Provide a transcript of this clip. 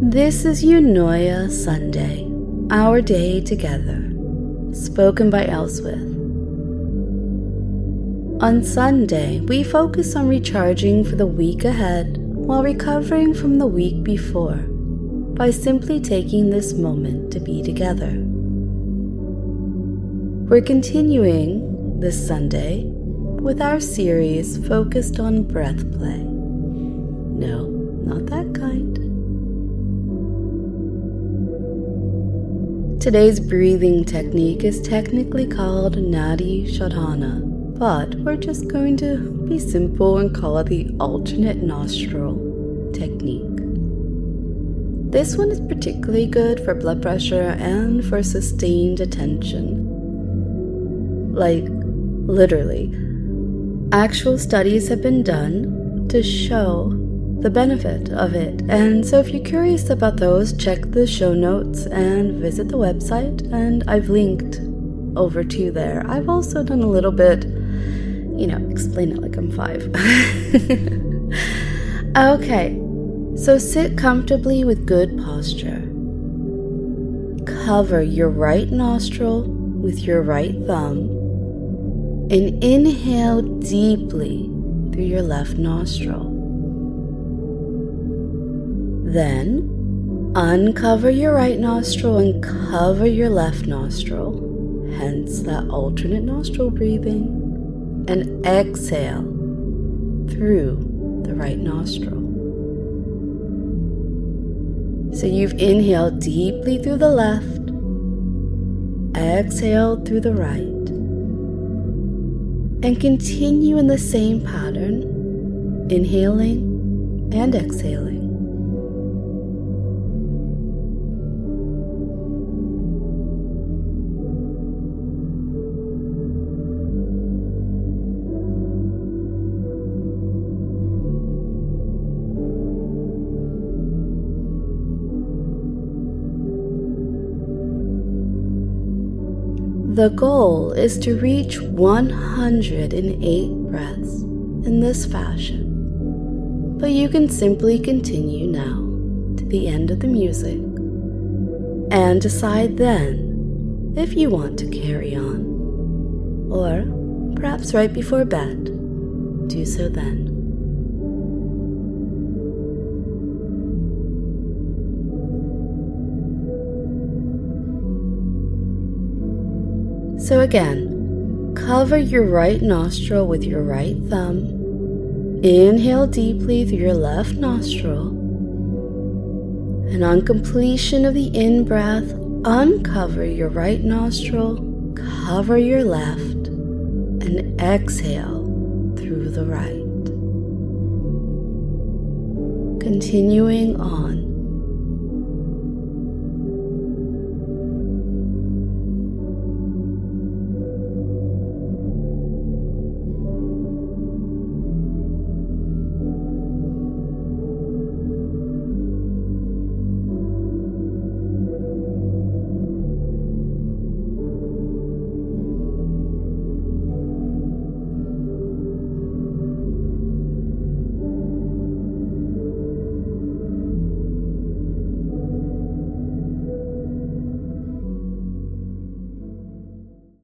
This is Eunoia Sunday, our day together, spoken by Elswith. On Sunday, we focus on recharging for the week ahead while recovering from the week before by simply taking this moment to be together. We're continuing this Sunday with our series focused on breath play. No, not that kind. Today's breathing technique is technically called Nadi Shodhana, but we're just going to be simple and call it the alternate nostril technique. This one is particularly good for blood pressure and for sustained attention. Like, literally, actual studies have been done to show the benefit of it. And so, if you're curious about those, check the show notes and visit the website. And I've linked over to there. I've also done a little bit, you know, explain it like I'm five. okay, so sit comfortably with good posture. Cover your right nostril with your right thumb and inhale deeply through your left nostril. Then, uncover your right nostril and cover your left nostril, hence that alternate nostril breathing, and exhale through the right nostril. So you've inhaled deeply through the left, exhaled through the right, and continue in the same pattern, inhaling and exhaling. The goal is to reach 108 breaths in this fashion, but you can simply continue now to the end of the music and decide then if you want to carry on, or perhaps right before bed, do so then. So again, cover your right nostril with your right thumb. Inhale deeply through your left nostril. And on completion of the in breath, uncover your right nostril, cover your left, and exhale through the right. Continuing on